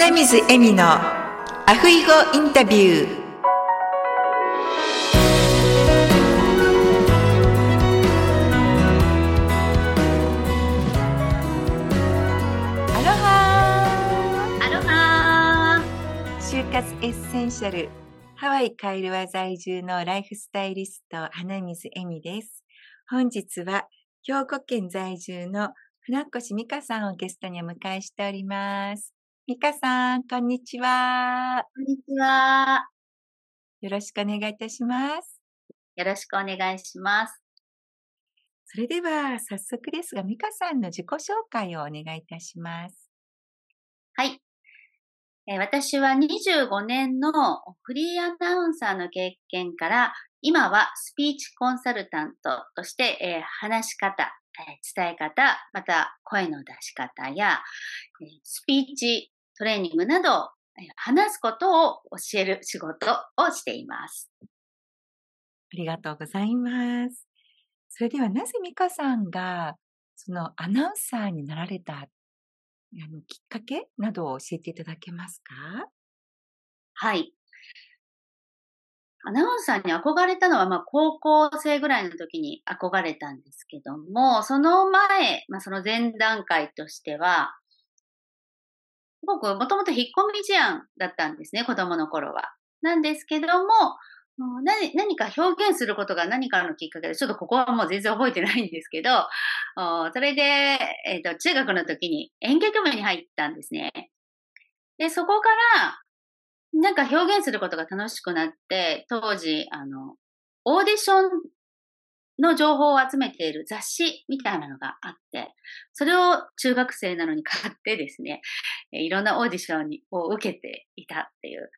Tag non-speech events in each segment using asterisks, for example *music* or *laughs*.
花水恵美のアフイゴインタビュー。アロハアロハ就活エッセンシャルハワイカイルワ在住のライフスタイリスト花水恵美です。本日は兵庫県在住の船越美香さんをゲストにお迎えしております美香さん、こんにちは。こんにちは。よろしくお願いいたします。よろしくお願いします。それでは、早速ですが、美香さんの自己紹介をお願いいたします。はい。えー私は25年のフリーアナウンサーの経験から、今はスピーチコンサルタントとして、えー話し方、えー伝え方、また声の出し方や、えースピーチトレーニングなど、えー話すことを教える仕事をしています。ありがとうございます。それでは、なぜ美香さんが、そのアナウンサーになられた、あの、きっかけなどを教えていただけますか？はい。アナウンサーに憧れたのは、まあ、高校生ぐらいの時に憧れたんですけども、その前、まあ、その前段階としては、僕、もともと引っ込み思案だったんですね、子供の頃は。なんですけども、何何か表現することが何かのきっかけで、ちょっとここはもう全然覚えてないんですけど、*laughs* それで、えっ、と、中学の時に演劇部に入ったんですね。で、そこから、なんか表現することが楽しくなって、当時、あの、オーディションの情報を集めている雑誌みたいなのがあって、それを中学生なのに買ってですね、えいろんなオーディションにを受けていたっていう、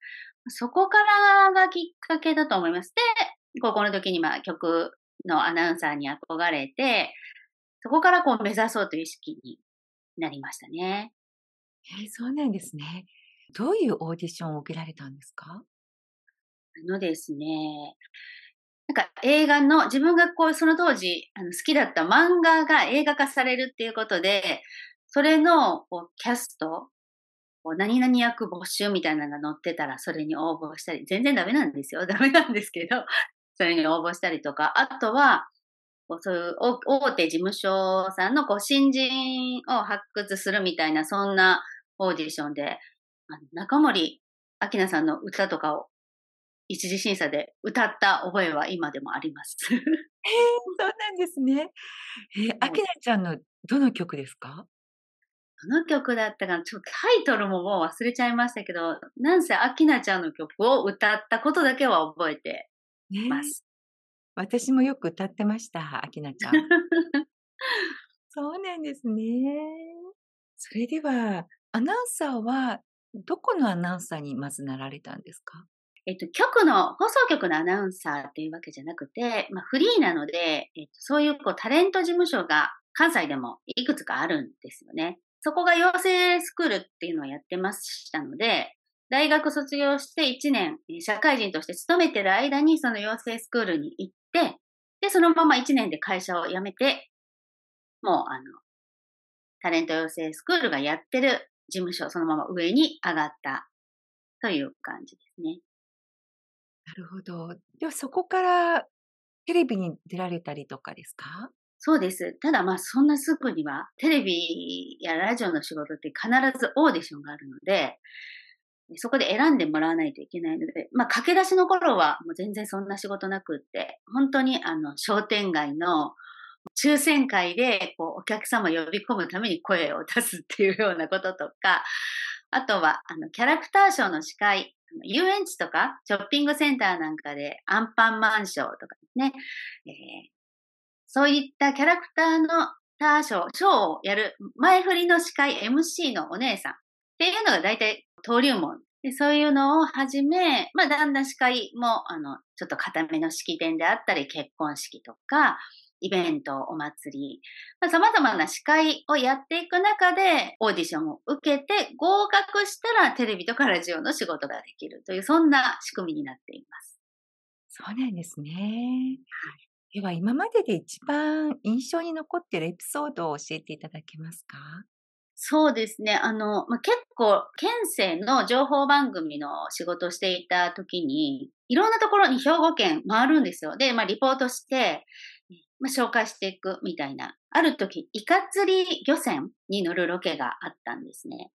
そこからがきっかけだと思います。で、高校の時にまあ曲のアナウンサーに憧れて、そこからこう目指そうという意識になりましたね。えーそうなんですね。どういうオーディションを受けられたんですか？あのですね、なんか映画の、自分がこう、その当時あの好きだった漫画が映画化されるっていうことで、それのこうキャスト、こう何々役募集みたいなのが載ってたら、それに応募したり、全然ダメなんですよ。ダメなんですけど、*laughs* それに応募したりとか、あとは、こうそういう大手事務所さんのこう新人を発掘するみたいな、そんなオーディションで、あの中森明菜さんの歌とかを一次審査で歌った覚えは今でもあります。えー、そうなんですね。えー、アキナちゃんのどの曲ですか？どの曲だったかなちょっとタイトルももう忘れちゃいましたけど、なんせアキナちゃんの曲を歌ったことだけは覚えてねます。私もよく歌ってました、アキナちゃん。*laughs* そうなんですね。それでは、アナウンサーは、どこのアナウンサーにまずなられたんですか？えっと、局の、放送局のアナウンサーっていうわけじゃなくて、まあ、フリーなので、えっと、そういうこうタレント事務所が関西でもいくつかあるんですよね。そこが養成スクールっていうのをやってましたので、大学卒業して1年、社会人として勤めてる間にその養成スクールに行って、で、そのまま1年で会社を辞めて、もうあの、タレント養成スクールがやってる事務所、そのまま上に上がったという感じですね。なるほど。では、そこからテレビに出られたりとかですか？そうです。ただまあそんなすぐにはテレビやラジオの仕事って必ずオーディションがあるので、そこで選んでもらわないといけないので、まあ駆け出しの頃はもう全然そんな仕事なくって、本当にあの商店街の抽選会でこうお客様呼び込むために声を出すっていうようなこととか、あとはあのキャラクターショーの司会、遊園地とかショッピングセンターなんかでアンパンマンショーとかですね、えーそういったキャラクターのターショー、ショーをやる前振りの司会 MC のお姉さんっていうのが大体登竜門。そういうのをはじめ、まあだんだん司会も、あの、ちょっと固めの式典であったり、結婚式とか、イベント、お祭り、まあ、様々な司会をやっていく中で、オーディションを受けて合格したらテレビとかラジオの仕事ができるという、そんな仕組みになっています。そうなんですね。では、今までで一番印象に残っているエピソードを教えていただけますか？そうですね。あの、まあ、結構、県政の情報番組の仕事をしていた時に、いろんなところに兵庫県回るんですよ。で、まあ、リポートして、まあ、紹介していくみたいな。ある時、イカ釣り漁船に乗るロケがあったんですね。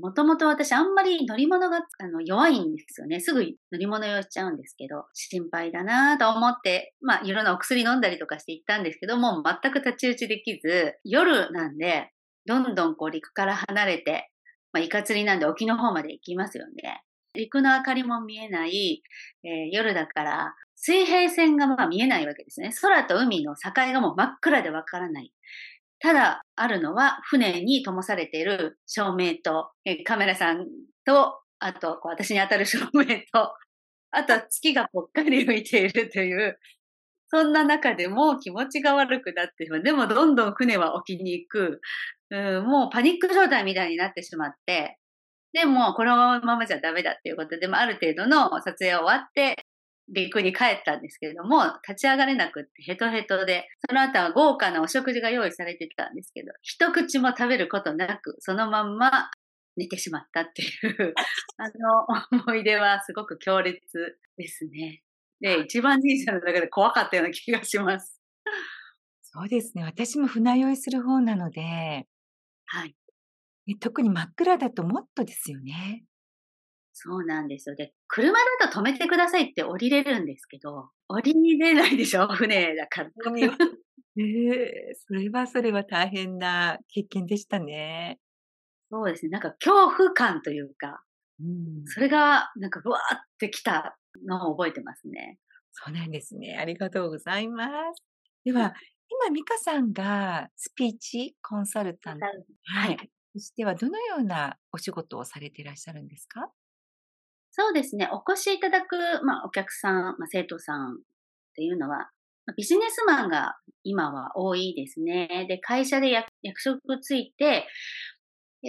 もともと私あんまり乗り物があの弱いんですよね。すぐ乗り物用しちゃうんですけど、心配だなと思って、まあいろんなお薬飲んだりとかして行ったんですけどもう、全く立ち打ちできず、夜なんで、どんどんこう陸から離れて、まあ、イカ釣りなんで沖の方まで行きますよね。陸の明かりも見えない、えー、夜だから水平線がまあ見えないわけですね。空と海の境がもう真っ暗でわからない。ただあるのは船に灯されている照明と、えー、カメラさんと、あと私に当たる照明と、あとは月がぽっかり浮いているという、そんな中でも気持ちが悪くなってしまう。でもどんどん船は沖に行く。うん、もうパニック状態みたいになってしまって、でもこのままじゃダメだっていうことで、まあ、ある程度の撮影終わって、陸に帰ったんですけれども、立ち上がれなくってヘトヘトで、その後は豪華なお食事が用意されてたんですけど、一口も食べることなく、そのまんま寝てしまったっていう *laughs* あの思い出はすごく強烈ですね。で、一番人生の中で怖かったような気がします。そうですね。私も船酔いする方なので、はい。特に真っ暗だともっとですよね。そうなんですよ。で、車だと止めてくださいって降りれるんですけど、降りれないでしょ？*laughs* 船だから。ええー、それはそれは大変な経験でしたね。そうですね。なんか恐怖感というか、うん、それがなんかブワーってきたのを覚えてますね。そうなんですね。ありがとうございます。では、今、美香さんがスピーチコンサルタント、はい。としてはどのようなお仕事をされていらっしゃるんですか？そうですね。お越しいただく、まあ、お客さん、まあ、生徒さんっていうのは、ビジネスマンが今は多いですね。で、会社で役職ついて、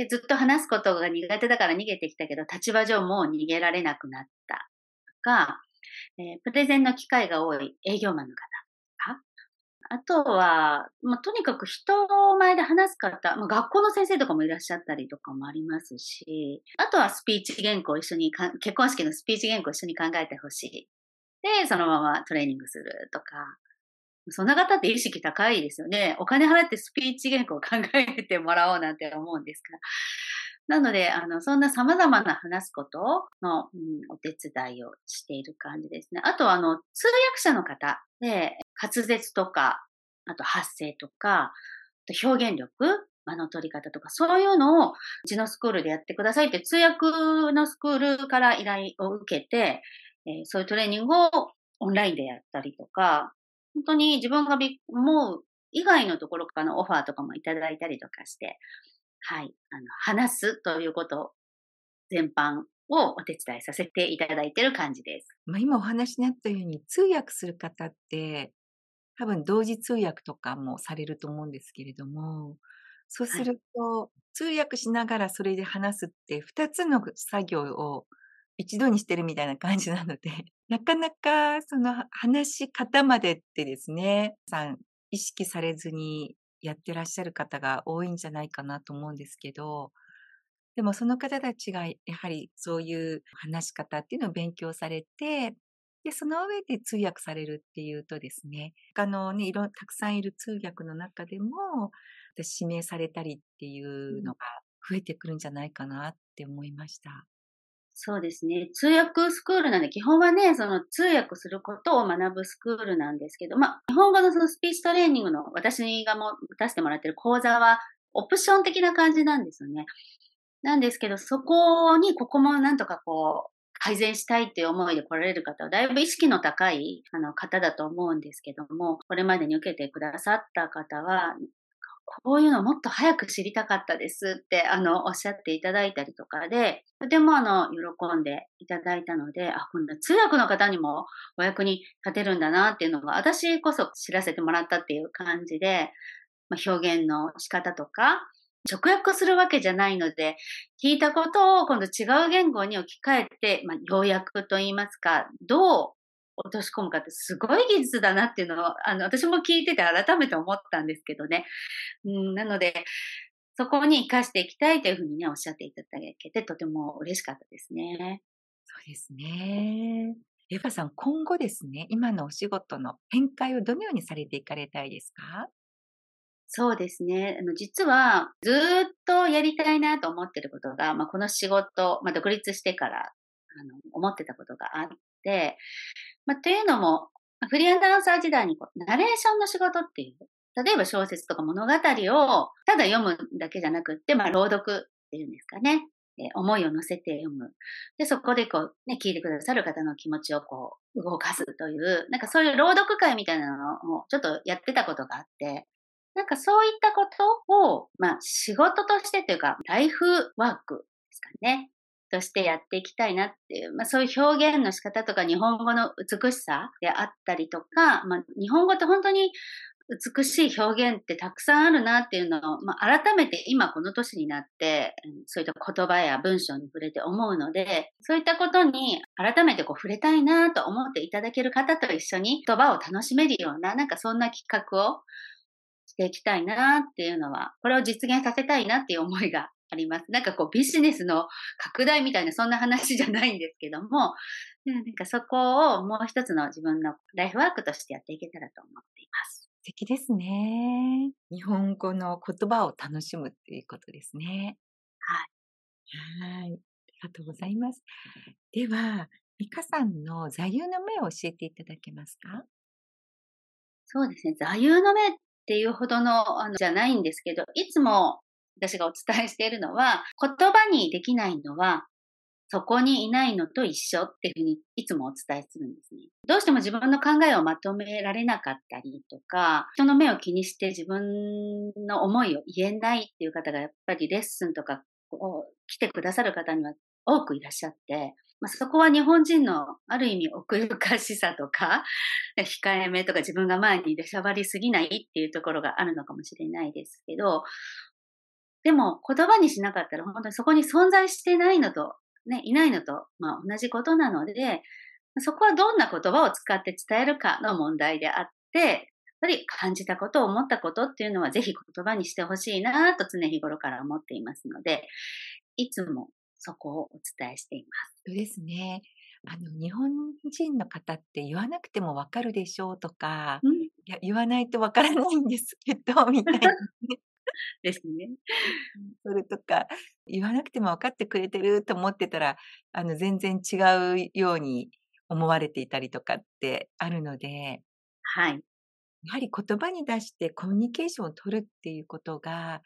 ずっと話すことが苦手だから逃げてきたけど、立場上もう逃げられなくなったとか、えー、プレゼンの機会が多い営業マンの方あとは、まあ、とにかく人前で話す方、まあ、学校の先生とかもいらっしゃったりとかもありますし、あとはスピーチ原稿を一緒に結婚式のスピーチ原稿を一緒に考えてほしい。で、そのままトレーニングするとか。そんな方って意識高いですよね。お金払ってスピーチ原稿を考えてもらおうなんて思うんですから。なので、あの、そんな様々な話すことの、うん、お手伝いをしている感じですね。あと、あの、通訳者の方で、滑舌とか、あと発声とか、表現力、間の取り方とか、そういうのをうちのスクールでやってくださいって通訳のスクールから依頼を受けて、えー、そういうトレーニングをオンラインでやったりとか、本当に自分が思う以外のところからのオファーとかもいただいたりとかして、はい、あの、話すということ全般をお手伝いさせていただいている感じです。まあ、今お話にあったように通訳する方って多分同時通訳とかもされると思うんですけれども、そうすると、はい、通訳しながらそれで話すって2つの作業を一度にしてるみたいな感じなので、*laughs* なかなかその話し方までってですね、さん意識されずにやってらっしゃる方が多いんじゃないかなと思うんですけど、でもその方たちがやはりそういう話し方っていうのを勉強されて、で、その上で通訳されるっていうとですね、他のね、いろ、たくさんいる通訳の中でも、指名されたりっていうのが増えてくるんじゃないかなって思いました。そうですね。通訳スクールなんで、基本はね、その通訳することを学ぶスクールなんですけど、まあ、日本語のそのスピーチトレーニングの私がも出してもらってる講座は、オプション的な感じなんですよね。なんですけど、そこにここもなんとかこう、改善したいっていう思いで来られる方は、だいぶ意識の高いあの方だと思うんですけども、これまでに受けてくださった方は、こういうのもっと早く知りたかったですって、あの、おっしゃっていただいたりとかで、とてもあの、喜んでいただいたので、あ、今度通訳の方にもお役に立てるんだなっていうのが、私こそ知らせてもらったっていう感じで、まあ、表現の仕方とか、直訳するわけじゃないので、聞いたことを今度違う言語に置き換えて、まあ、要約と言いますか、どう落とし込むかってすごい技術だなっていうのを、あの、私も聞いてて改めて思ったんですけどね。うん、なので、そこに活かしていきたいというふうにね、おっしゃっていただけて、とても嬉しかったですね。そうですね。エヴァさん、今後ですね、今のお仕事の展開をどのようにされていかれたいですか？そうですね。あの、実は、ずっとやりたいなと思ってることが、まあ、この仕事、まあ、独立してから、あの、思ってたことがあって、まあ、というのも、フリーアナウンサー時代にこう、ナレーションの仕事っていう、例えば小説とか物語をただ読むだけじゃなくって、まあ、朗読っていうんですかね。え思いを乗せて読む。で、そこでこう、ね、聞いてくださる方の気持ちをこう、動かすという、なんかそういう朗読会みたいなのをちょっとやってたことがあって、なんかそういったことを、まあ仕事としてというか、ライフワークですかね。としてやっていきたいなっていう、まあそういう表現の仕方とか日本語の美しさであったりとか、まあ日本語って本当に美しい表現ってたくさんあるなっていうのを、まあ、改めて今この年になって、そういった言葉や文章に触れて思うので、そういったことに改めてこう触れたいなと思っていただける方と一緒に言葉を楽しめるような、なんかそんな企画をしていきたいなっていうのは、これを実現させたいなっていう思いがあります。なんかこうビジネスの拡大みたいなそんな話じゃないんですけども、*laughs* なんかそこをもう一つの自分のライフワークとしてやっていけたらと思っています。素敵ですね。日本語の言葉を楽しむっていうことですね。はい。はい。ありがとうございます。では、美香さんの座右の銘を教えていただけますか？そうですね。座右の銘っていうほどの、あの、じゃないんですけど、いつも私がお伝えしているのは、言葉にできないのはそこにいないのと一緒っていうふうにいつもお伝えするんですね。どうしても自分の考えをまとめられなかったりとか、人の目を気にして自分の思いを言えないっていう方がやっぱりレッスンとかを来てくださる方には多くいらっしゃって、まあ、そこは日本人のある意味奥ゆかしさとか、控えめとか自分が前に出しゃばりすぎないっていうところがあるのかもしれないですけど、でも言葉にしなかったら本当にそこに存在してないのとね、いないのと、まあ、同じことなので、そこはどんな言葉を使って伝えるかの問題であって、やっぱり感じたこと、思ったことっていうのはぜひ言葉にしてほしいなと常日頃から思っていますので、いつもそこをお伝えしています。そうですね。あの、日本人の方って言わなくてもわかるでしょうとか、うん、いや、言わないとわからないんですけど、みたいな、ね、*laughs* ですね。*laughs* それとか、言わなくても分かってくれてると思ってたら、あの、全然違うように思われていたりとかってあるので、はい。やはり言葉に出してコミュニケーションを取るっていうことが、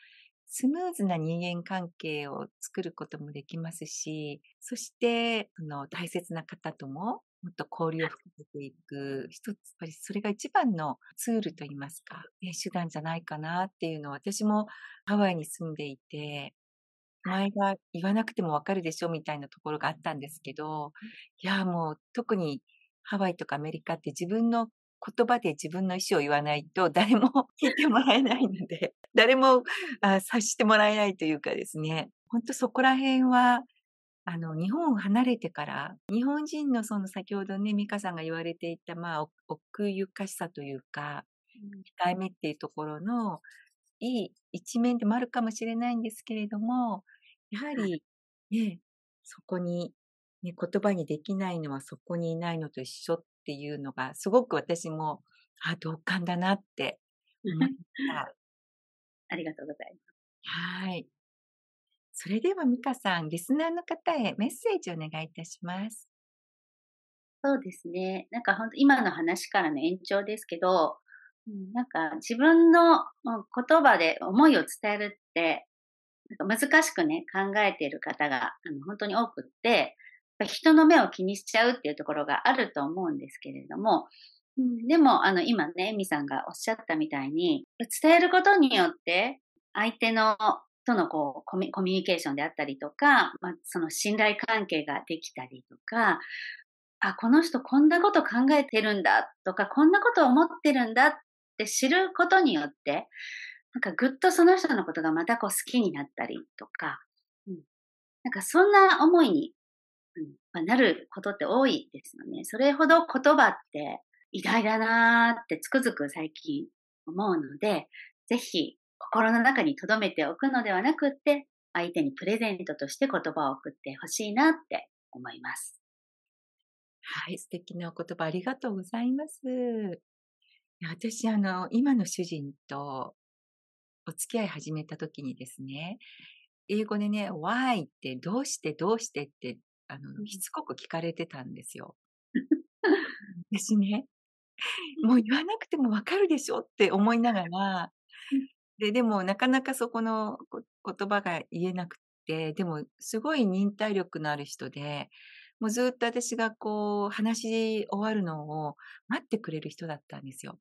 スムーズな人間関係を作ることもできますし、そして、あの、大切な方とももっと交流を深めていく、一つ、やっぱりそれが一番のツールといいますか、手段じゃないかなっていうのを私もハワイに住んでいて、前が言わなくてもわかるでしょみたいなところがあったんですけど、いや、もう特にハワイとかアメリカって自分の言葉で自分の意思を言わないと誰も聞いてもらえないので、誰も察してもらえないというかですね、本当そこら辺はあの、日本を離れてから、日本人のその先ほどね、美香さんが言われていた、まあ、奥ゆかしさというか、控えめっていうところの、いい一面でもあるかもしれないんですけれども、やはり、ね、そこに、ね、言葉にできないのはそこにいないのと一緒っていうのが、すごく私も、あ、同感だなって思った。*laughs* ありがとうございます。はい。それでは美香さん、リスナーの方へメッセージをお願いいたします。そうですね。なんか本当今の話からの延長ですけど、なんか自分の言葉で思いを伝えるって、なんか難しくね、考えている方があの本当に多くって、人の目を気にしちゃうっていうところがあると思うんですけれども、でも、あの、今ね、エミさんがおっしゃったみたいに、伝えることによって、相手のとのこうコミュニケーションであったりとか、まあ、その信頼関係ができたりとか、あ、この人こんなこと考えてるんだとか、こんなこと思ってるんだって知ることによって、なんかぐっとその人のことがまたこう好きになったりとか、うん、なんかそんな思いに、うんまあ、なることって多いですよね。それほど言葉って偉大だなーってつくづく最近思うので、ぜひ心の中に留めておくのではなくって、相手にプレゼントとして言葉を送ってほしいなって思います。はい、素敵なお言葉ありがとうございます。私、あの、今の主人とお付き合い始めた時にですね、英語でね、why ってどうしてどうしてって、あの、しつこく聞かれてたんですよ。*laughs* 私ね、もう言わなくてもわかるでしょって思いながら、で、でもなかなかそこの言葉が言えなくて、でもすごい忍耐力のある人で、もうずっと私がこう話し終わるのを待ってくれる人だったんですよ。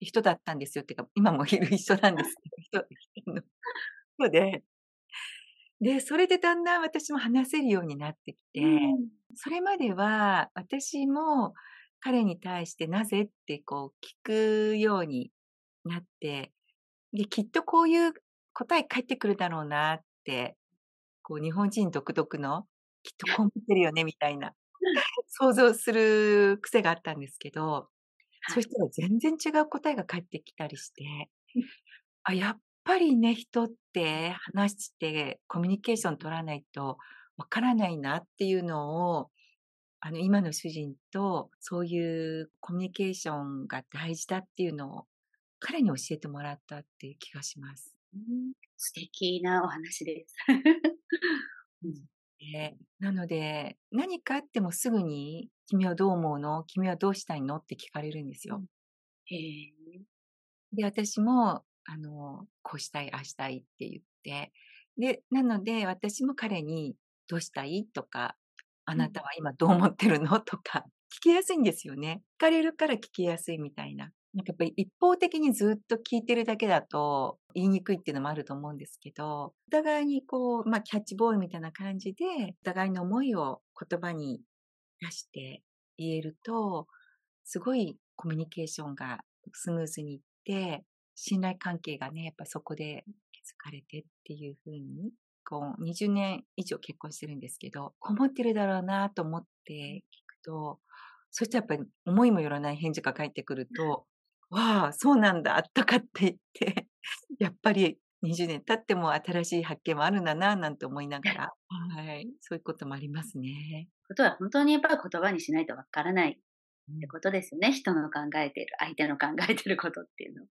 人だったんですよっていうか、今もいる人なんですけど、*laughs* 人、人 *laughs* で、で、それでだんだん私も話せるようになってきて、うん、それまでは私も彼に対してなぜってこう聞くようになって、で、きっとこういう答え返ってくるだろうなって、こう日本人独特のきっとこう思ってるよねみたいな想像する癖があったんですけど、そしたら全然違う答えが返ってきたりして、あ、やっぱりね、人って話してコミュニケーション取らないとわからないなっていうのを、あの、今の主人とそういうコミュニケーションが大事だっていうのを彼に教えてもらったっていう気がします。うん、素敵なお話です。で *laughs* なので、何かあってもすぐに、君はどう思うの？君はどうしたいの？って聞かれるんですよ。へで、私も、あの、こうしたい、ああしたいって言って、で、なので、私も彼に、どうしたい？とか、あなたは今どう思ってるの？とか、聞きやすいんですよね。聞かれるから聞きやすいみたいな。なんかやっぱり一方的にずっと聞いてるだけだと言いにくいっていうのもあると思うんですけど、お互いにこう、まあキャッチボールみたいな感じで、お互いの思いを言葉に出して言えると、すごいコミュニケーションがスムーズにいって、信頼関係がね、やっぱそこで築かれてっていうふうに、こう20年以上結婚してるんですけど、こもってるだろうなと思って聞くと、そしてやっぱり思いもよらない返事が返ってくると、わあ、そうなんだ、とかって言って、*laughs* やっぱり20年経っても新しい発見もあるんだな、なんて思いながら、はい、そういうこともありますね。ことは本当にやっぱり言葉にしないとわからないってことですよね。人の考えている、相手の考えていることっていうのは。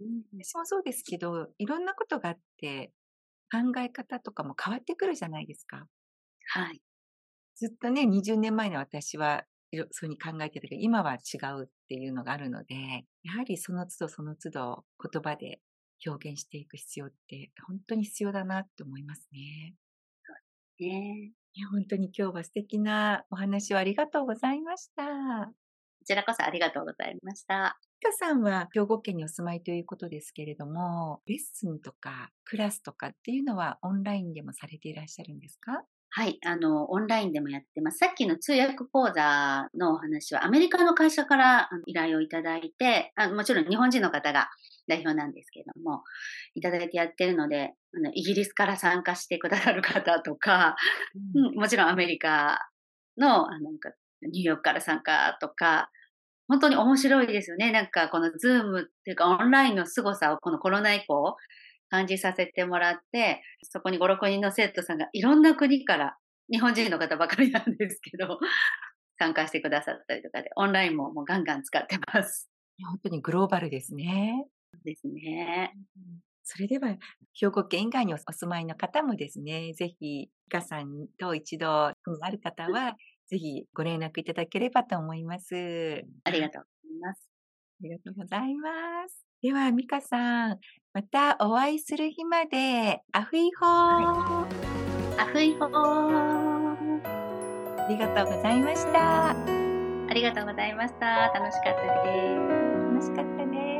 うん、私もそうですけど、いろんなことがあって、考え方とかも変わってくるじゃないですか。はい。ずっとね、20年前の私はそういうふうに考えてたけど、今は違うっていうのがあるので、やはりその都度その都度言葉で表現していく必要って本当に必要だなって思いますね。そうですね。本当に今日は素敵なお話をありがとうございました。こちらこそありがとうございました。かさんは兵庫県にお住まいということですけれども、レッスンとかクラスとかっていうのはオンラインでもされていらっしゃるんですか？はい、あの、オンラインでもやってます。さっきの通訳講座のお話は、アメリカの会社から依頼をいただいて、あもちろん日本人の方が代表なんですけども、いただいてやってるので、あのイギリスから参加してくださる方とか、うん、もちろんアメリカの、あの、ニューヨークから参加とか、本当に面白いですよね。なんかこのズームっていうかオンラインの凄さをこのコロナ以降、感じさせてもらって、そこに5、6人の生徒さんがいろんな国から、日本人の方ばかりなんですけど、参加してくださったりとかで、オンラインももうガンガン使ってます。本当にグローバルですね。ですね。それでは、兵庫県以外にお住まいの方もですね、ぜひ、かさんと一度、ある方は、ぜひご連絡いただければと思います。ありがとうございます。ありがとうございます。では、ミカさん、またお会いする日まで、アフイホー、はい、アフイホーありがとうございました。ありがとうございました。楽しかったです。楽しかったです。